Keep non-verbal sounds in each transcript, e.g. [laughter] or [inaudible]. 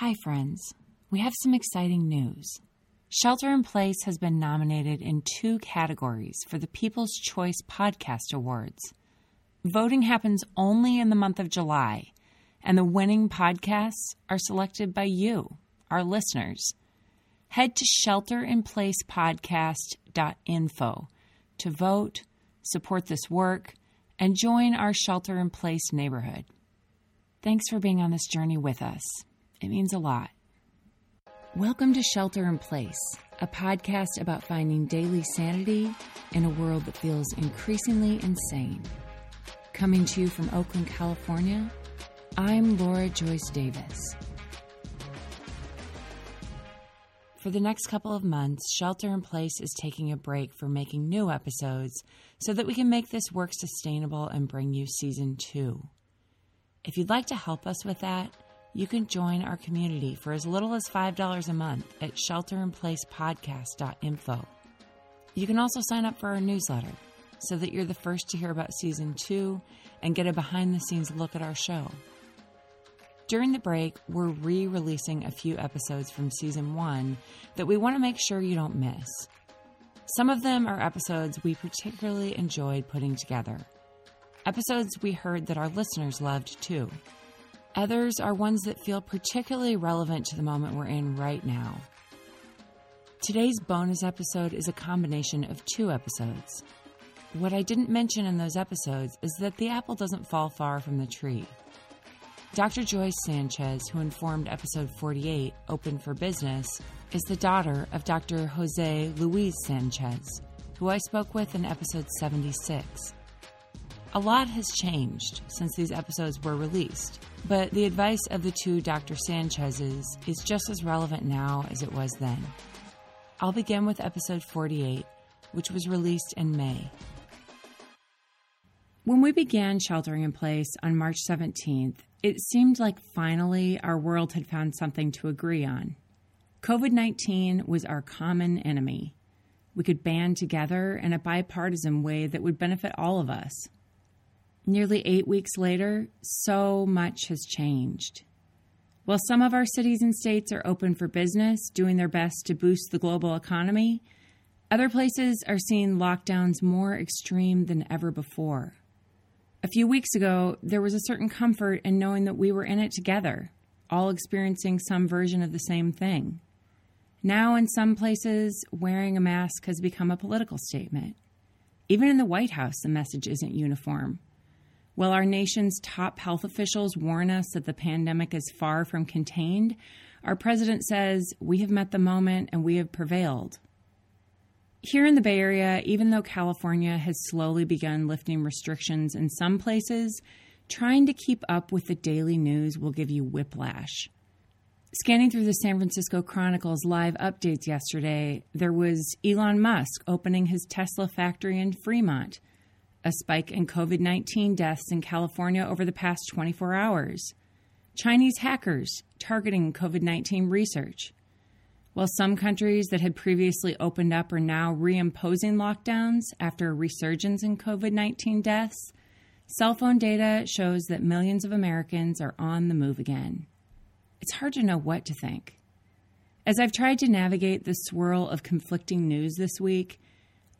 Hi, friends. We have some exciting news. Shelter in Place has been nominated in two categories for the People's Choice Podcast Awards. Voting happens only in the month of July, and the winning podcasts are selected by you, our listeners. Head to shelterinplacepodcast.info to vote, support this work, and join our shelter in place neighborhood. Thanks for being on this journey with us. It means a lot. Welcome to Shelter in Place, a podcast about finding daily sanity in a world that feels increasingly insane. Coming to you from Oakland, California, I'm Laura Joyce Davis. For the next couple of months, Shelter in Place is taking a break from making new episodes so that we can make this work sustainable and bring you season two. If you'd like to help us with that, you can join our community for as little as $5 a month at shelterinplacepodcast.info. You can also sign up for our newsletter so that you're the first to hear about season two and get a behind the scenes look at our show. During the break, we're re releasing a few episodes from season one that we want to make sure you don't miss. Some of them are episodes we particularly enjoyed putting together, episodes we heard that our listeners loved too. Others are ones that feel particularly relevant to the moment we're in right now. Today's bonus episode is a combination of two episodes. What I didn't mention in those episodes is that the apple doesn't fall far from the tree. Dr. Joyce Sanchez, who informed episode 48, Open for Business, is the daughter of Dr. Jose Luis Sanchez, who I spoke with in episode 76. A lot has changed since these episodes were released, but the advice of the two Dr. Sanchez's is just as relevant now as it was then. I'll begin with episode 48, which was released in May. When we began sheltering in place on March 17th, it seemed like finally our world had found something to agree on. COVID 19 was our common enemy. We could band together in a bipartisan way that would benefit all of us. Nearly eight weeks later, so much has changed. While some of our cities and states are open for business, doing their best to boost the global economy, other places are seeing lockdowns more extreme than ever before. A few weeks ago, there was a certain comfort in knowing that we were in it together, all experiencing some version of the same thing. Now, in some places, wearing a mask has become a political statement. Even in the White House, the message isn't uniform. While our nation's top health officials warn us that the pandemic is far from contained, our president says we have met the moment and we have prevailed. Here in the Bay Area, even though California has slowly begun lifting restrictions in some places, trying to keep up with the daily news will give you whiplash. Scanning through the San Francisco Chronicle's live updates yesterday, there was Elon Musk opening his Tesla factory in Fremont a spike in COVID 19 deaths in California over the past 24 hours, Chinese hackers targeting COVID 19 research. While some countries that had previously opened up are now reimposing lockdowns after a resurgence in COVID 19 deaths, cell phone data shows that millions of Americans are on the move again. It's hard to know what to think. As I've tried to navigate the swirl of conflicting news this week,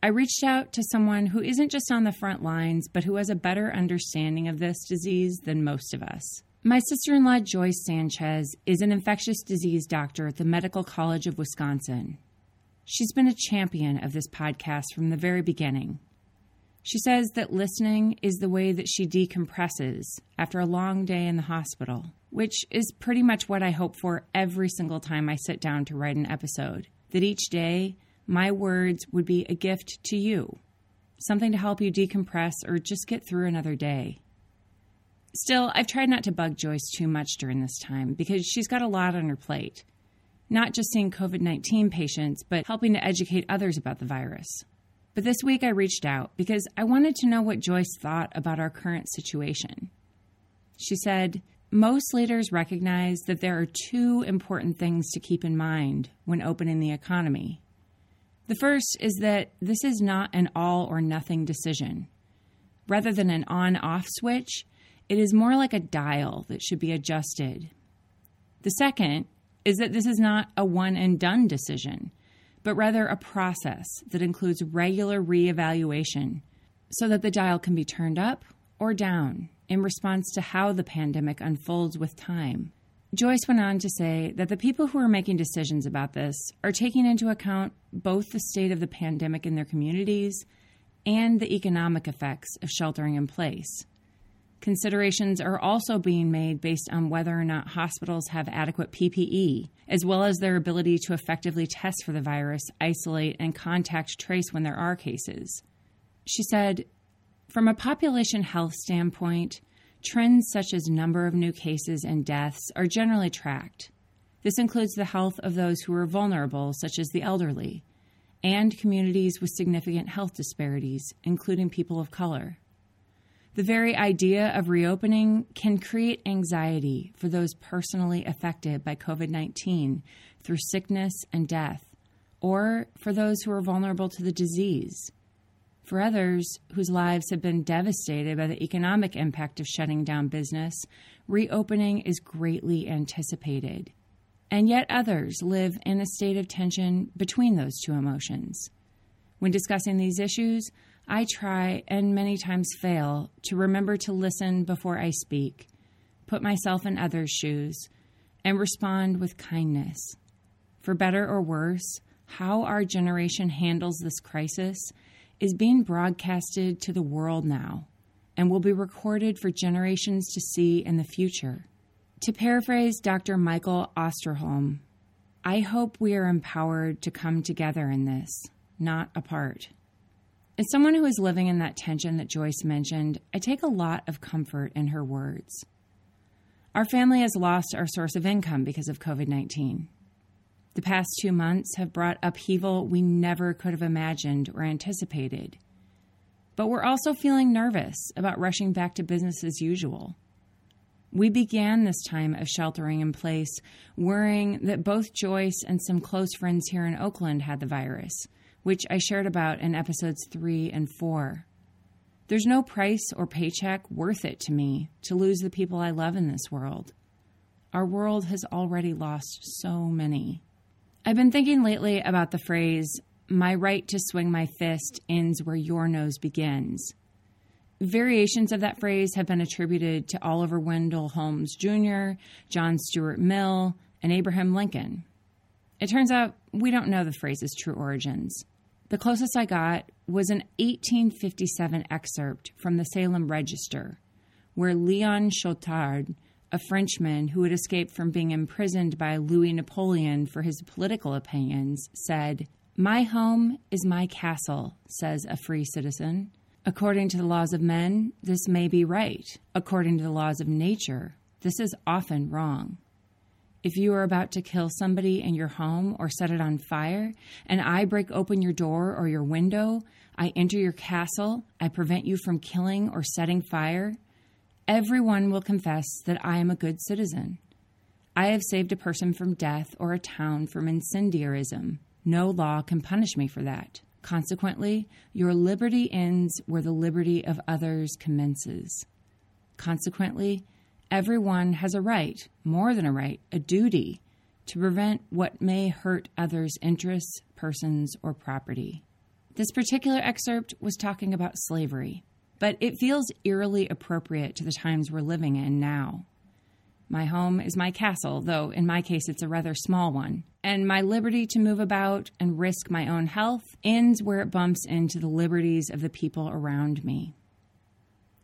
I reached out to someone who isn't just on the front lines, but who has a better understanding of this disease than most of us. My sister in law, Joyce Sanchez, is an infectious disease doctor at the Medical College of Wisconsin. She's been a champion of this podcast from the very beginning. She says that listening is the way that she decompresses after a long day in the hospital, which is pretty much what I hope for every single time I sit down to write an episode. That each day, my words would be a gift to you, something to help you decompress or just get through another day. Still, I've tried not to bug Joyce too much during this time because she's got a lot on her plate. Not just seeing COVID 19 patients, but helping to educate others about the virus. But this week I reached out because I wanted to know what Joyce thought about our current situation. She said, Most leaders recognize that there are two important things to keep in mind when opening the economy the first is that this is not an all or nothing decision. Rather than an on off switch, it is more like a dial that should be adjusted. The second is that this is not a one and done decision, but rather a process that includes regular reevaluation so that the dial can be turned up or down in response to how the pandemic unfolds with time. Joyce went on to say that the people who are making decisions about this are taking into account both the state of the pandemic in their communities and the economic effects of sheltering in place. Considerations are also being made based on whether or not hospitals have adequate PPE, as well as their ability to effectively test for the virus, isolate, and contact trace when there are cases. She said, From a population health standpoint, trends such as number of new cases and deaths are generally tracked. This includes the health of those who are vulnerable, such as the elderly, and communities with significant health disparities, including people of color. The very idea of reopening can create anxiety for those personally affected by COVID 19 through sickness and death, or for those who are vulnerable to the disease. For others whose lives have been devastated by the economic impact of shutting down business, reopening is greatly anticipated. And yet others live in a state of tension between those two emotions. When discussing these issues, I try and many times fail to remember to listen before I speak, put myself in others' shoes, and respond with kindness. For better or worse, how our generation handles this crisis is being broadcasted to the world now and will be recorded for generations to see in the future. To paraphrase Dr. Michael Osterholm, I hope we are empowered to come together in this, not apart. As someone who is living in that tension that Joyce mentioned, I take a lot of comfort in her words. Our family has lost our source of income because of COVID 19. The past two months have brought upheaval we never could have imagined or anticipated. But we're also feeling nervous about rushing back to business as usual. We began this time of sheltering in place worrying that both Joyce and some close friends here in Oakland had the virus which I shared about in episodes 3 and 4. There's no price or paycheck worth it to me to lose the people I love in this world. Our world has already lost so many. I've been thinking lately about the phrase, my right to swing my fist ends where your nose begins. Variations of that phrase have been attributed to Oliver Wendell Holmes Jr., John Stuart Mill, and Abraham Lincoln. It turns out we don't know the phrase's true origins. The closest I got was an 1857 excerpt from the Salem Register, where Leon Chotard, a Frenchman who had escaped from being imprisoned by Louis Napoleon for his political opinions, said, My home is my castle, says a free citizen. According to the laws of men, this may be right. According to the laws of nature, this is often wrong. If you are about to kill somebody in your home or set it on fire, and I break open your door or your window, I enter your castle, I prevent you from killing or setting fire, everyone will confess that I am a good citizen. I have saved a person from death or a town from incendiarism. No law can punish me for that. Consequently, your liberty ends where the liberty of others commences. Consequently, Everyone has a right, more than a right, a duty, to prevent what may hurt others' interests, persons, or property. This particular excerpt was talking about slavery, but it feels eerily appropriate to the times we're living in now. My home is my castle, though in my case it's a rather small one. And my liberty to move about and risk my own health ends where it bumps into the liberties of the people around me.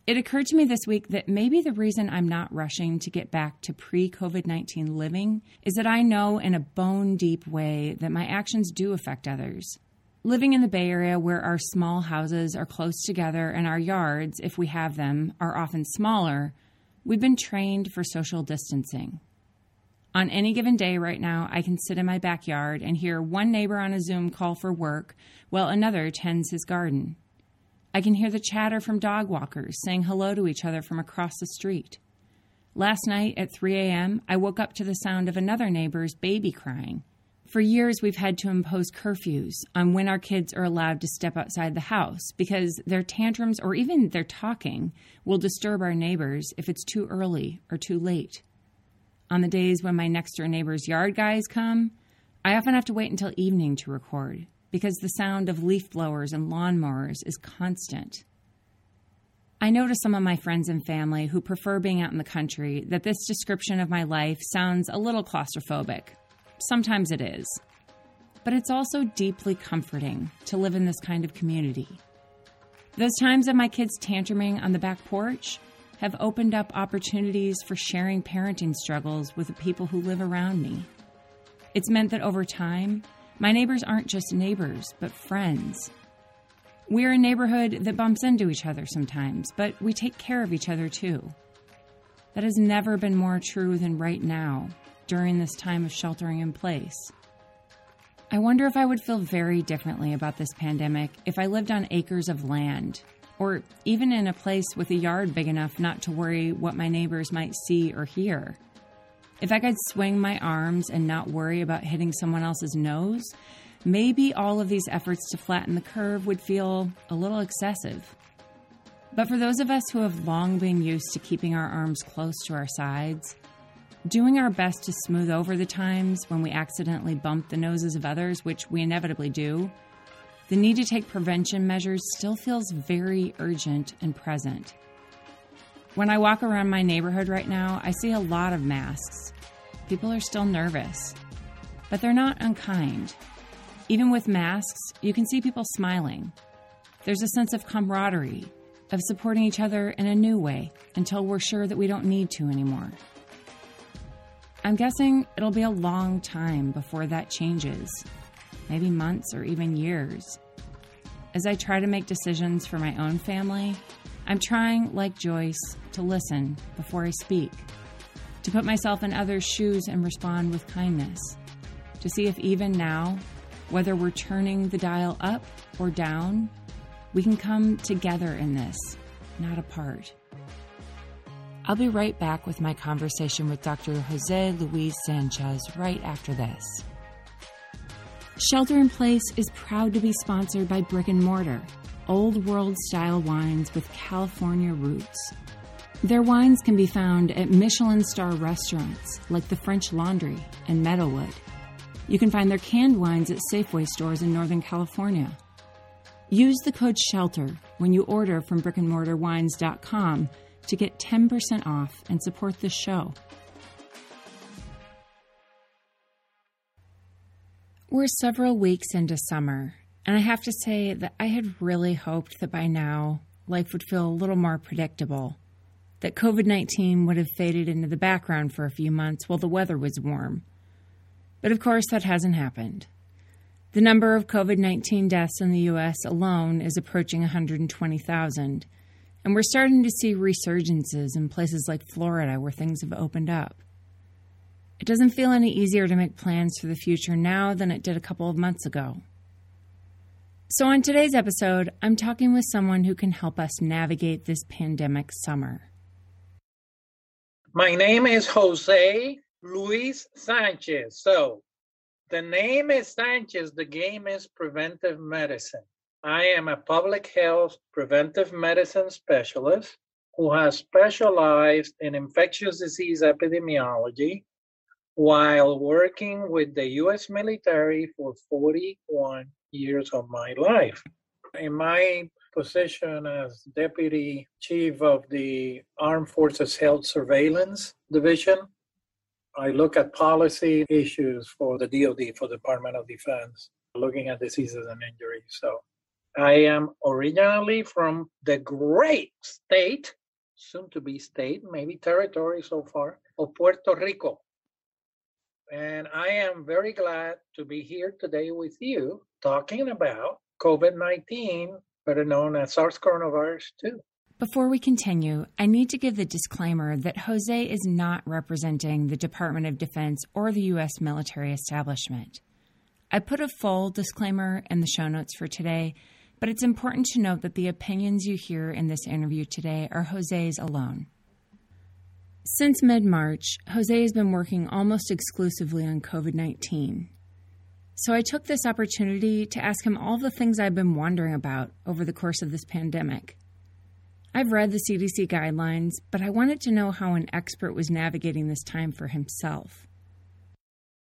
It occurred to me this week that maybe the reason I'm not rushing to get back to pre COVID 19 living is that I know in a bone deep way that my actions do affect others. Living in the Bay Area, where our small houses are close together and our yards, if we have them, are often smaller, we've been trained for social distancing. On any given day right now, I can sit in my backyard and hear one neighbor on a Zoom call for work while another tends his garden. I can hear the chatter from dog walkers saying hello to each other from across the street. Last night at 3 a.m., I woke up to the sound of another neighbor's baby crying. For years, we've had to impose curfews on when our kids are allowed to step outside the house because their tantrums or even their talking will disturb our neighbors if it's too early or too late. on the days when my next door neighbor's yard guys come, I often have to wait until evening to record because the sound of leaf blowers and lawnmowers is constant. I to some of my friends and family who prefer being out in the country that this description of my life sounds a little claustrophobic. Sometimes it is. But it's also deeply comforting to live in this kind of community. Those times of my kids tantruming on the back porch have opened up opportunities for sharing parenting struggles with the people who live around me. It's meant that over time, my neighbors aren't just neighbors, but friends we're a neighborhood that bumps into each other sometimes, but we take care of each other too. That has never been more true than right now, during this time of sheltering in place. I wonder if I would feel very differently about this pandemic if I lived on acres of land, or even in a place with a yard big enough not to worry what my neighbors might see or hear. If I could swing my arms and not worry about hitting someone else's nose, maybe all of these efforts to flatten the curve would feel a little excessive. But for those of us who have long been used to keeping our arms close to our sides, doing our best to smooth over the times when we accidentally bump the noses of others, which we inevitably do, the need to take prevention measures still feels very urgent and present. When I walk around my neighborhood right now, I see a lot of masks. People are still nervous, but they're not unkind. Even with masks, you can see people smiling. There's a sense of camaraderie, of supporting each other in a new way until we're sure that we don't need to anymore. I'm guessing it'll be a long time before that changes, maybe months or even years. As I try to make decisions for my own family, I'm trying, like Joyce, to listen before I speak, to put myself in others' shoes and respond with kindness, to see if even now whether we're turning the dial up or down, we can come together in this, not apart. I'll be right back with my conversation with Dr. Jose Luis Sanchez right after this. Shelter in Place is proud to be sponsored by Brick and Mortar, old world style wines with California roots. Their wines can be found at Michelin star restaurants like the French Laundry and Meadowood. You can find their canned wines at Safeway stores in Northern California. Use the code SHELTER when you order from brickandmortarwines.com to get 10% off and support this show. We're several weeks into summer, and I have to say that I had really hoped that by now life would feel a little more predictable, that COVID 19 would have faded into the background for a few months while the weather was warm but of course, that hasn't happened. The number of COVID 19 deaths in the U.S. alone is approaching 120,000, and we're starting to see resurgences in places like Florida where things have opened up. It doesn't feel any easier to make plans for the future now than it did a couple of months ago. So, on today's episode, I'm talking with someone who can help us navigate this pandemic summer. My name is Jose Luis Sanchez. So the name is Sanchez, the game is preventive medicine. I am a public health preventive medicine specialist who has specialized in infectious disease epidemiology while working with the US military for 41 years of my life. In my position as deputy chief of the Armed Forces Health Surveillance Division, I look at policy issues for the DoD, for the Department of Defense, looking at diseases and injuries. So I am originally from the great state, soon to be state, maybe territory so far, of Puerto Rico. And I am very glad to be here today with you talking about COVID 19, better known as SARS coronavirus 2. Before we continue, I need to give the disclaimer that Jose is not representing the Department of Defense or the U.S. military establishment. I put a full disclaimer in the show notes for today, but it's important to note that the opinions you hear in this interview today are Jose's alone. Since mid March, Jose has been working almost exclusively on COVID 19. So I took this opportunity to ask him all the things I've been wondering about over the course of this pandemic. I've read the CDC guidelines, but I wanted to know how an expert was navigating this time for himself.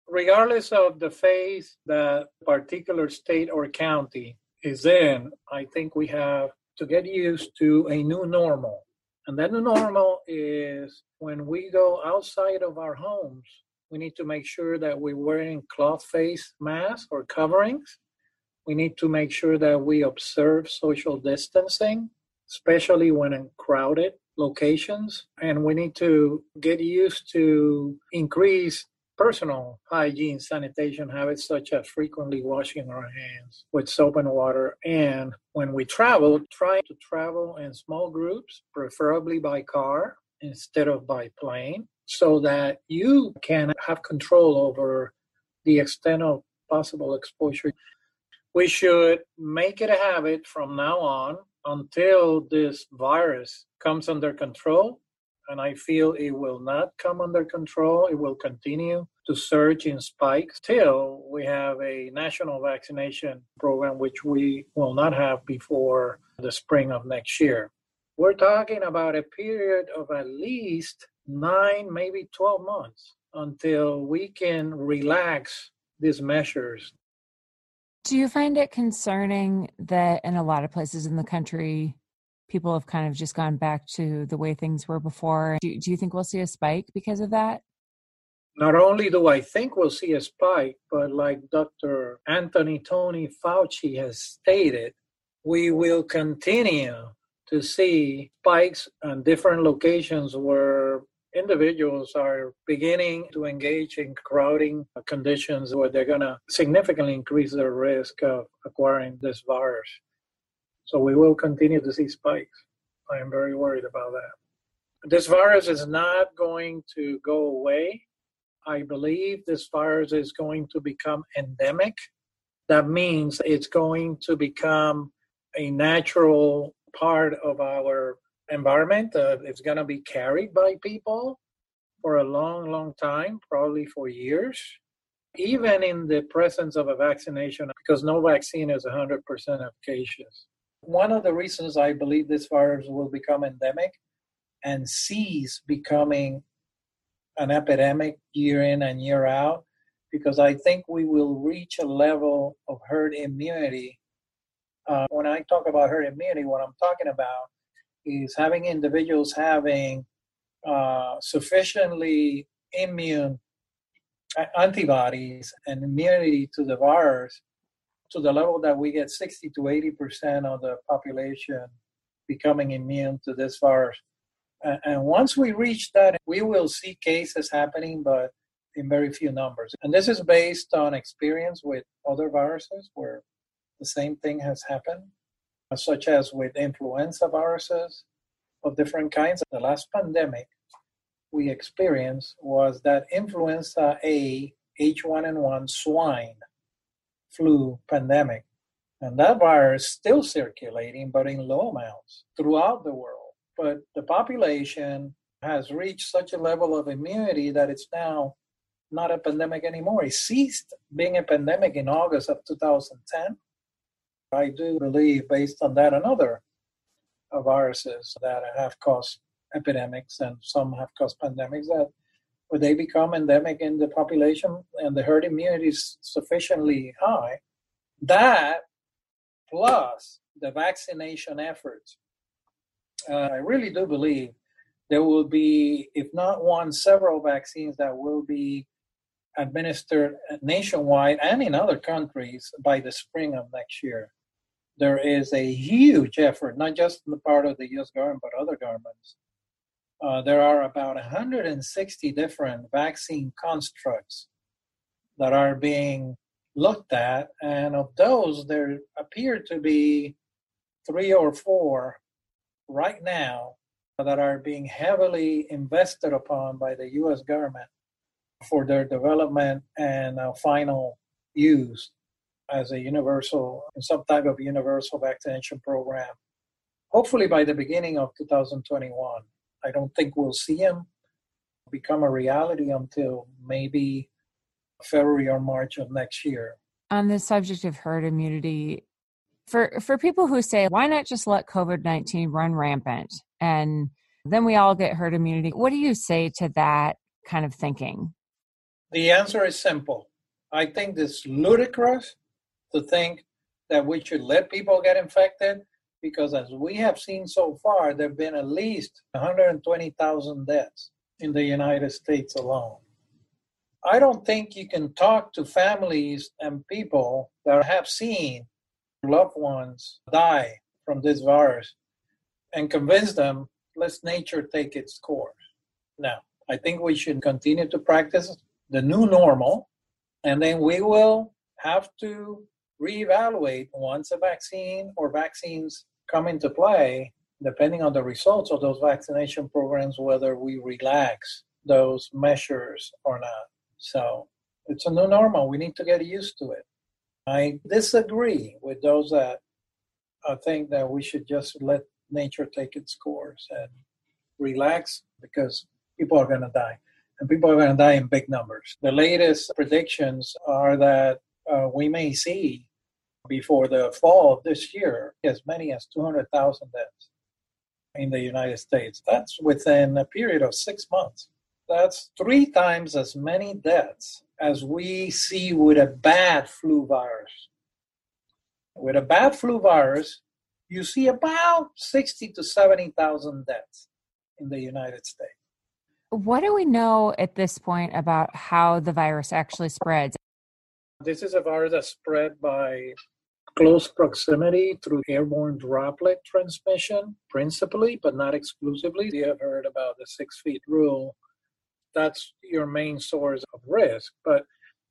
Regardless of the phase the particular state or county is in, I think we have to get used to a new normal. And that new normal is when we go outside of our homes, we need to make sure that we're wearing cloth face masks or coverings. We need to make sure that we observe social distancing, especially when in crowded locations. And we need to get used to increase personal hygiene sanitation habits such as frequently washing our hands with soap and water. And when we travel try to travel in small groups preferably by car instead of by plane so that you can have control over the extent of possible exposure. We should make it a habit from now on until this virus comes under control and I feel it will not come under control. It will continue to surge in spikes till we have a national vaccination program, which we will not have before the spring of next year. We're talking about a period of at least nine, maybe 12 months until we can relax these measures. Do you find it concerning that in a lot of places in the country, people have kind of just gone back to the way things were before. Do, do you think we'll see a spike because of that? Not only do I think we'll see a spike, but like Dr. Anthony Tony Fauci has stated, we will continue to see spikes on different locations where individuals are beginning to engage in crowding conditions where they're going to significantly increase their risk of acquiring this virus. So we will continue to see spikes. I am very worried about that. This virus is not going to go away. I believe this virus is going to become endemic. That means it's going to become a natural part of our environment. Uh, it's going to be carried by people for a long, long time, probably for years, even in the presence of a vaccination, because no vaccine is 100% efficacious. One of the reasons I believe this virus will become endemic and cease becoming an epidemic year in and year out, because I think we will reach a level of herd immunity. Uh, when I talk about herd immunity, what I'm talking about is having individuals having uh, sufficiently immune uh, antibodies and immunity to the virus to the level that we get 60 to 80% of the population becoming immune to this virus. And once we reach that, we will see cases happening, but in very few numbers. And this is based on experience with other viruses where the same thing has happened, uh, such as with influenza viruses of different kinds. The last pandemic we experienced was that influenza A, H1N1 swine flu pandemic. And that virus still circulating, but in low amounts throughout the world. But the population has reached such a level of immunity that it's now not a pandemic anymore. It ceased being a pandemic in August of 2010. I do believe, based on that and other viruses that have caused epidemics and some have caused pandemics, that where they become endemic in the population and the herd immunity is sufficiently high, that plus the vaccination efforts, uh, I really do believe there will be, if not one, several vaccines that will be administered nationwide and in other countries by the spring of next year. There is a huge effort, not just on the part of the US government, but other governments, uh, there are about 160 different vaccine constructs that are being looked at, and of those, there appear to be three or four right now that are being heavily invested upon by the US government for their development and uh, final use as a universal, some type of universal vaccination program, hopefully by the beginning of 2021. I don't think we'll see him become a reality until maybe February or March of next year. On the subject of herd immunity, For for people who say, why not just let COVID nineteen run rampant and then we all get herd immunity? What do you say to that kind of thinking? The answer is simple. I think it's ludicrous to think that we should let people get infected because, as we have seen so far, there have been at least 120,000 deaths in the United States alone. I don't think you can talk to families and people that have seen loved ones die from this virus and convince them, let nature take its course. Now, I think we should continue to practice the new normal, and then we will have to reevaluate once a vaccine or vaccines come into play, depending on the results of those vaccination programs, whether we relax those measures or not. So it's a new normal. We need to get used to it. I disagree with those that I think that we should just let nature take its course and relax because people are going to die. And people are going to die in big numbers. The latest predictions are that uh, we may see before the fall of this year as many as 200,000 deaths in the United States. That's within a period of six months. That's three times as many deaths as we see with a bad flu virus. With a bad flu virus, you see about 60 to 70,000 deaths in the United States. What do we know at this point about how the virus actually spreads? This is a virus that's spread by close proximity through airborne droplet transmission, principally, but not exclusively. You have heard about the six feet rule that's your main source of risk. But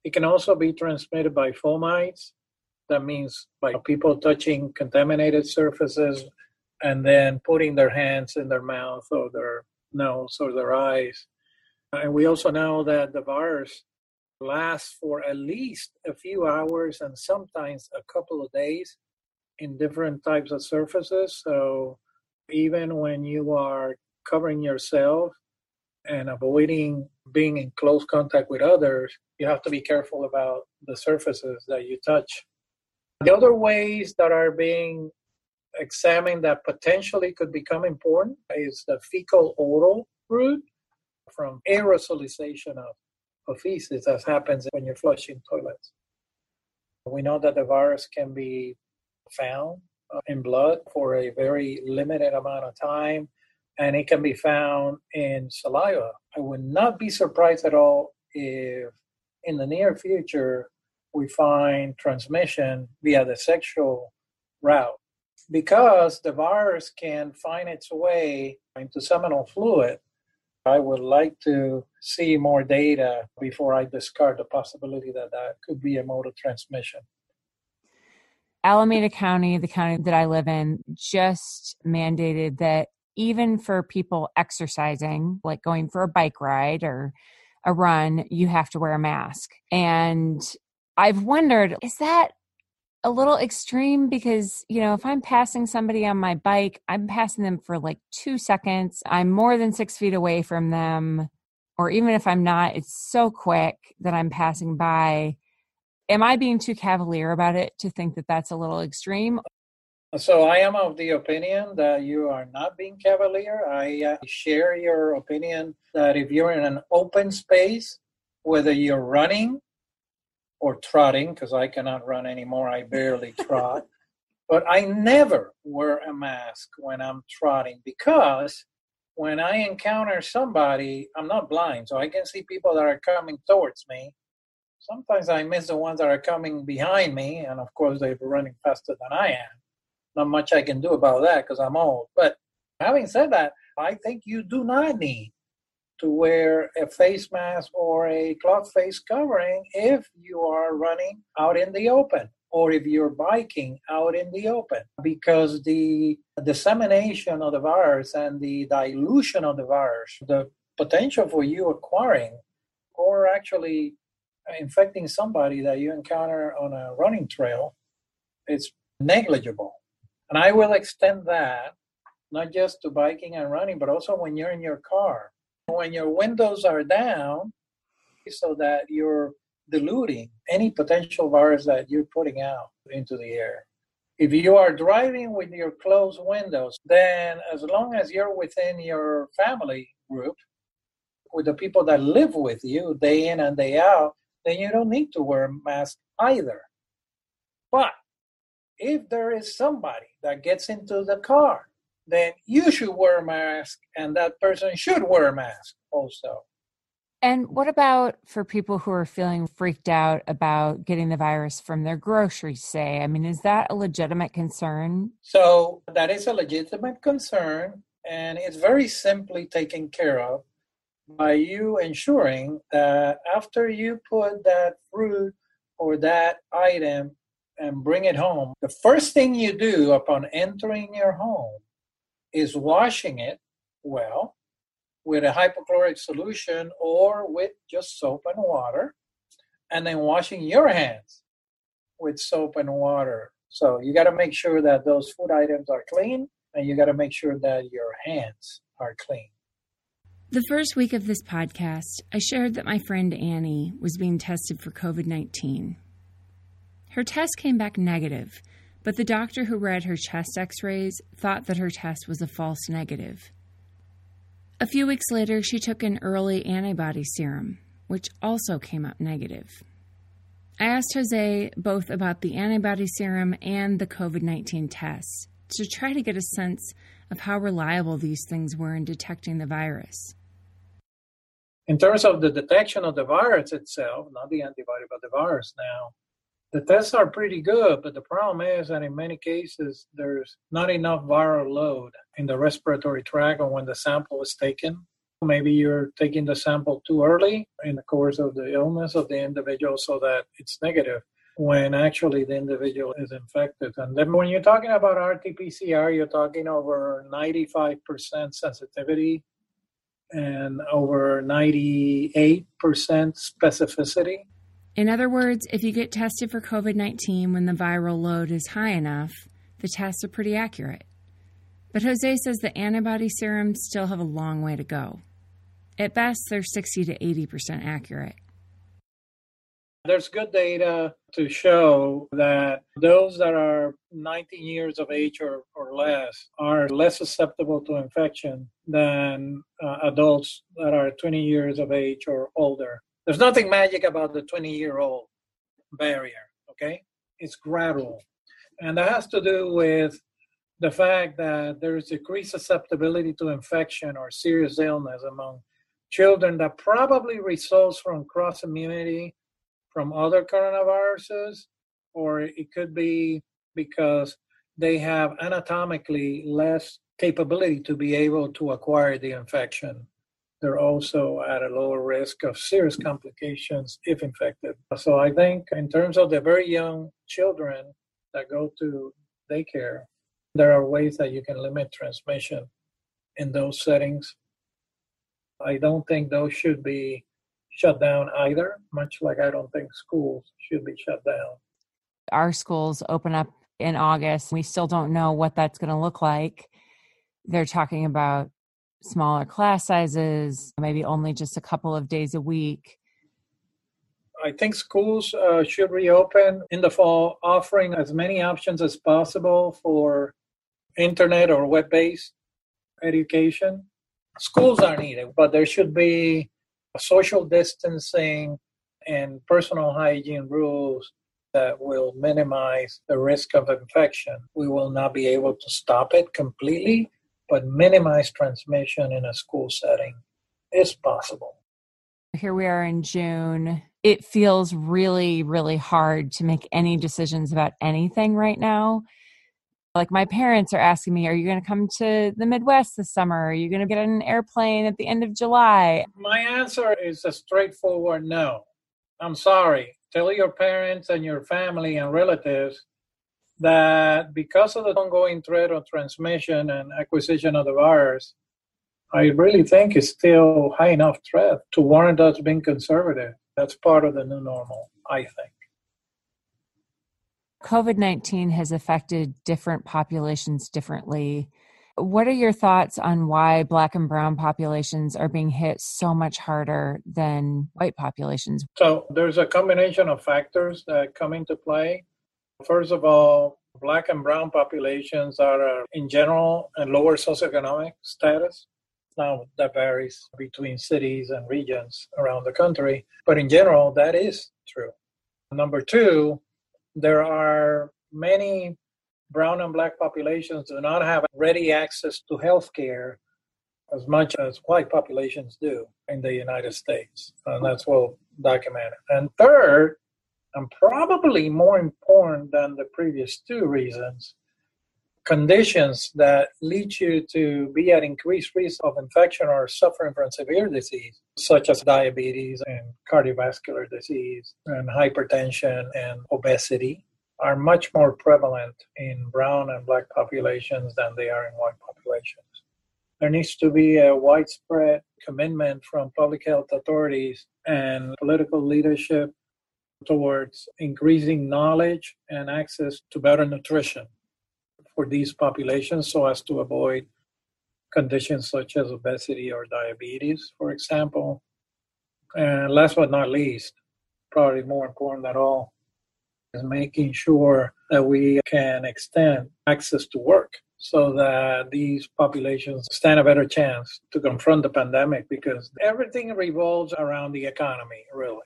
it can also be transmitted by fomites. That means by people touching contaminated surfaces and then putting their hands in their mouth or their nose or their eyes. And we also know that the virus lasts for at least a few hours and sometimes a couple of days in different types of surfaces. So even when you are covering yourself and avoiding being in close contact with others, you have to be careful about the surfaces that you touch. The other ways that are being examined that potentially could become important is the fecal oral route from aerosolization of, of feces, as happens when you're flushing toilets. We know that the virus can be found uh, in blood for a very limited amount of time and it can be found in saliva. I would not be surprised at all if in the near future we find transmission via the sexual route because the virus can find its way into seminal fluid. I would like to see more data before I discard the possibility that that could be a mode of transmission. Alameda County, the county that I live in, just mandated that even for people exercising, like going for a bike ride or a run, you have to wear a mask. And I've wondered, is that a little extreme? Because, you know, if I'm passing somebody on my bike, I'm passing them for like two seconds. I'm more than six feet away from them. Or even if I'm not, it's so quick that I'm passing by. Am I being too cavalier about it to think that that's a little extreme? So I am of the opinion that you are not being cavalier. I uh, share your opinion that if you're in an open space, whether you're running or trotting, because I cannot run anymore, I barely [laughs] trot, but I never wear a mask when I'm trotting because when I encounter somebody, I'm not blind, so I can see people that are coming towards me. Sometimes I miss the ones that are coming behind me, and of course, they're running faster than I am not much I can do about that because I'm old. But having said that, I think you do not need to wear a face mask or a cloth face covering if you are running out in the open or if you're biking out in the open because the dissemination of the virus and the dilution of the virus, the potential for you acquiring or actually infecting somebody that you encounter on a running trail is negligible. And I will extend that not just to biking and running, but also when you're in your car. When your windows are down, so that you're diluting any potential virus that you're putting out into the air. If you are driving with your closed windows, then as long as you're within your family group, with the people that live with you day in and day out, then you don't need to wear a mask either. But if there is somebody that gets into the car, then you should wear a mask and that person should wear a mask also. And what about for people who are feeling freaked out about getting the virus from their groceries, say? I mean, is that a legitimate concern? So, that is a legitimate concern, and it's very simply taken care of by you ensuring that after you put that fruit or that item and bring it home, the first thing you do upon entering your home is washing it well with a hypochlorite solution or with just soap and water, and then washing your hands with soap and water. So you got to make sure that those food items are clean, and you got to make sure that your hands are clean. The first week of this podcast, I shared that my friend Annie was being tested for COVID 19. Her test came back negative, but the doctor who read her chest x rays thought that her test was a false negative. A few weeks later, she took an early antibody serum, which also came up negative. I asked Jose both about the antibody serum and the COVID 19 tests to try to get a sense of how reliable these things were in detecting the virus. In terms of the detection of the virus itself, not the antibody, but the virus now, the tests are pretty good, but the problem is that in many cases there's not enough viral load in the respiratory tract or when the sample is taken. Maybe you're taking the sample too early in the course of the illness of the individual so that it's negative when actually the individual is infected. And then when you're talking about RT PCR, you're talking over 95% sensitivity and over 98% specificity. In other words, if you get tested for COVID 19 when the viral load is high enough, the tests are pretty accurate. But Jose says the antibody serums still have a long way to go. At best, they're 60 to 80% accurate. There's good data to show that those that are 19 years of age or, or less are less susceptible to infection than uh, adults that are 20 years of age or older. There's nothing magic about the 20 year old barrier, okay? It's gradual. And that has to do with the fact that there's increased susceptibility to infection or serious illness among children that probably results from cross immunity from other coronaviruses, or it could be because they have anatomically less capability to be able to acquire the infection they're also at a lower risk of serious complications if infected. So I think in terms of the very young children that go to daycare, there are ways that you can limit transmission in those settings. I don't think those should be shut down either, much like I don't think schools should be shut down. Our schools open up in August. We still don't know what that's going to look like. They're talking about smaller class sizes, maybe only just a couple of days a week? I think schools uh, should reopen in the fall, offering as many options as possible for internet or web based education. Schools are needed, but there should be social distancing and personal hygiene rules that will minimize the risk of infection. We will not be able to stop it completely, but minimize transmission in a school setting is possible. Here we are in June. It feels really, really hard to make any decisions about anything right now. Like my parents are asking me, Are you going to come to the Midwest this summer? Are you going to get on an airplane at the end of July? My answer is a straightforward no. I'm sorry. Tell your parents and your family and relatives that because of the ongoing threat of transmission and acquisition of the virus, I really think it's still high enough threat to warrant us being conservative. That's part of the new normal, I think. COVID 19 has affected different populations differently. What are your thoughts on why Black and Brown populations are being hit so much harder than white populations? So, there's a combination of factors that come into play. First of all, Black and brown populations are, uh, in general, in lower socioeconomic status. Now, that varies between cities and regions around the country, but in general, that is true. Number two, there are many brown and black populations do not have ready access to health care as much as white populations do in the United States. And that's well documented. And third, and probably more important than the previous two reasons, conditions that lead you to be at increased risk of infection or suffering from severe disease, such as diabetes and cardiovascular disease and hypertension and obesity, are much more prevalent in brown and black populations than they are in white populations. There needs to be a widespread commitment from public health authorities and political leadership towards increasing knowledge and access to better nutrition for these populations so as to avoid conditions such as obesity or diabetes, for example. And last but not least, probably more important than all, is making sure that we can extend access to work so that these populations stand a better chance to confront the pandemic because everything revolves around the economy, really,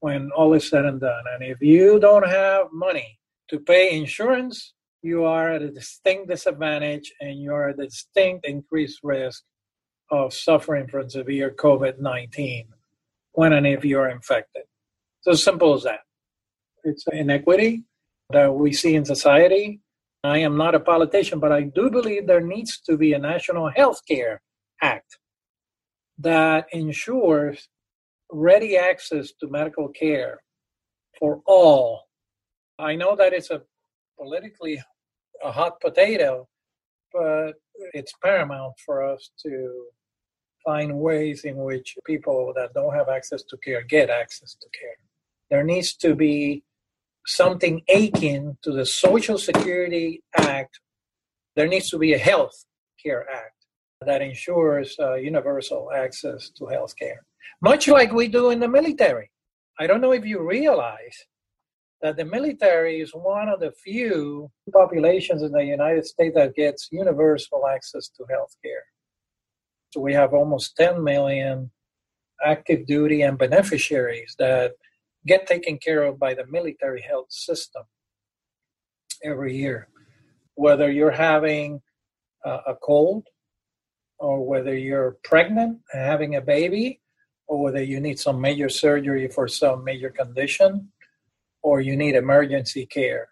when all is said and done. And if you don't have money to pay insurance, you are at a distinct disadvantage and you're at a distinct increased risk of suffering from severe COVID 19 when and if you're infected. It's as simple as that. It's an inequity that we see in society. I am not a politician, but I do believe there needs to be a National Health Care Act that ensures ready access to medical care for all. I know that it's a politically a hot potato, but it's paramount for us to find ways in which people that don't have access to care get access to care. There needs to be something akin to the Social Security Act. There needs to be a Health Care Act that ensures uh, universal access to health care, much like we do in the military. I don't know if you realize that the military is one of the few populations in the United States that gets universal access to health care. So we have almost 10 million active duty and beneficiaries that get taken care of by the military health system every year. Whether you're having a cold, or whether you're pregnant and having a baby, or whether you need some major surgery for some major condition, or you need emergency care.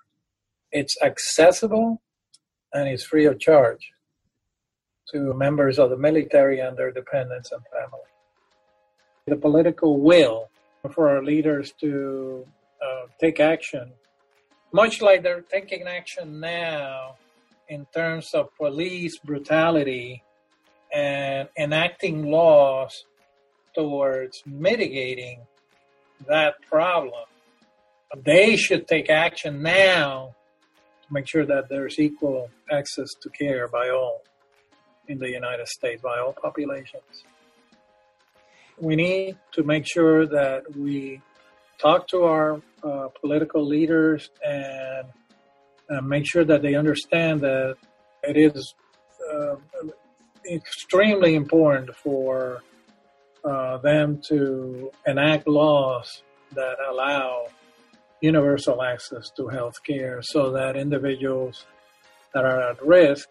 It's accessible and it's free of charge to members of the military and their dependents and family. The political will for our leaders to uh, take action, much like they're taking action now in terms of police brutality and enacting laws towards mitigating that problem they should take action now to make sure that there's equal access to care by all in the United States, by all populations. We need to make sure that we talk to our uh, political leaders and uh, make sure that they understand that it is uh, extremely important for uh, them to enact laws that allow universal access to health care so that individuals that are at risk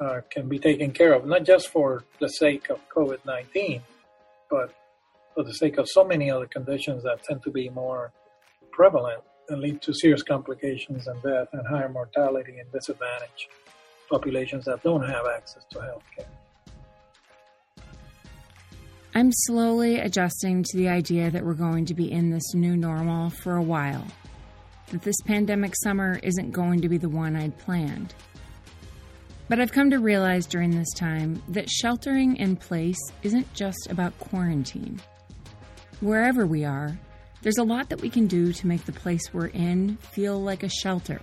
uh, can be taken care of, not just for the sake of COVID 19, but for the sake of so many other conditions that tend to be more prevalent and lead to serious complications and death and higher mortality and disadvantage populations that don't have access to health care. I'm slowly adjusting to the idea that we're going to be in this new normal for a while, that this pandemic summer isn't going to be the one I'd planned. But I've come to realize during this time that sheltering in place isn't just about quarantine. Wherever we are, there's a lot that we can do to make the place we're in feel like a shelter.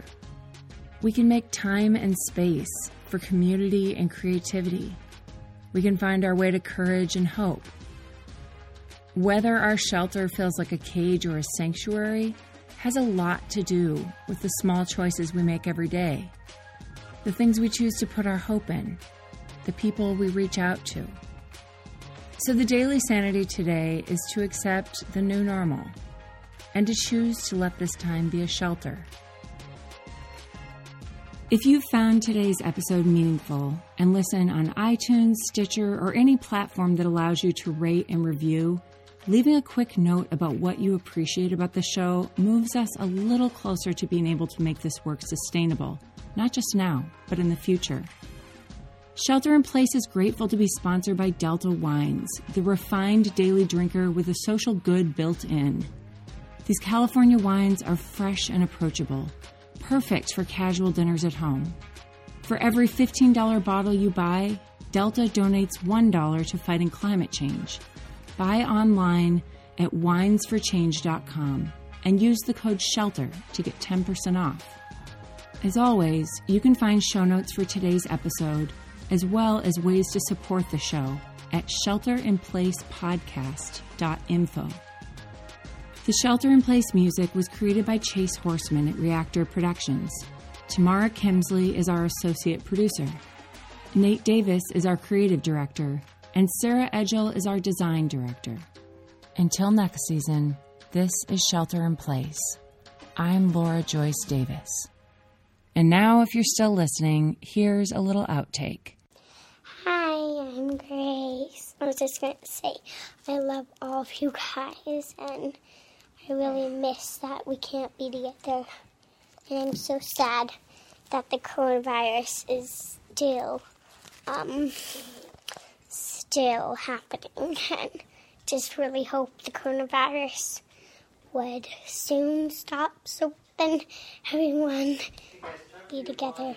We can make time and space for community and creativity. We can find our way to courage and hope. Whether our shelter feels like a cage or a sanctuary, has a lot to do with the small choices we make every day, the things we choose to put our hope in, the people we reach out to. So, the daily sanity today is to accept the new normal and to choose to let this time be a shelter. If you found today's episode meaningful and listen on iTunes, Stitcher, or any platform that allows you to rate and review, leaving a quick note about what you appreciate about the show moves us a little closer to being able to make this work sustainable, not just now, but in the future. Shelter in Place is grateful to be sponsored by Delta Wines, the refined daily drinker with a social good built in. These California wines are fresh and approachable perfect for casual dinners at home. For every $15 bottle you buy, Delta donates $1 to fighting climate change. Buy online at winesforchange.com and use the code SHELTER to get 10% off. As always, you can find show notes for today's episode, as well as ways to support the show at shelterinplacepodcast.info. The Shelter in Place music was created by Chase Horseman at Reactor Productions. Tamara Kimsley is our associate producer. Nate Davis is our creative director, and Sarah Edgel is our design director. Until next season, this is Shelter in Place. I'm Laura Joyce Davis. And now, if you're still listening, here's a little outtake. Hi, I'm Grace. I was just going to say, I love all of you guys, and I really miss that we can't be together. And I'm so sad that the coronavirus is still, um, still happening. [laughs] And just really hope the coronavirus would soon stop so then everyone be together.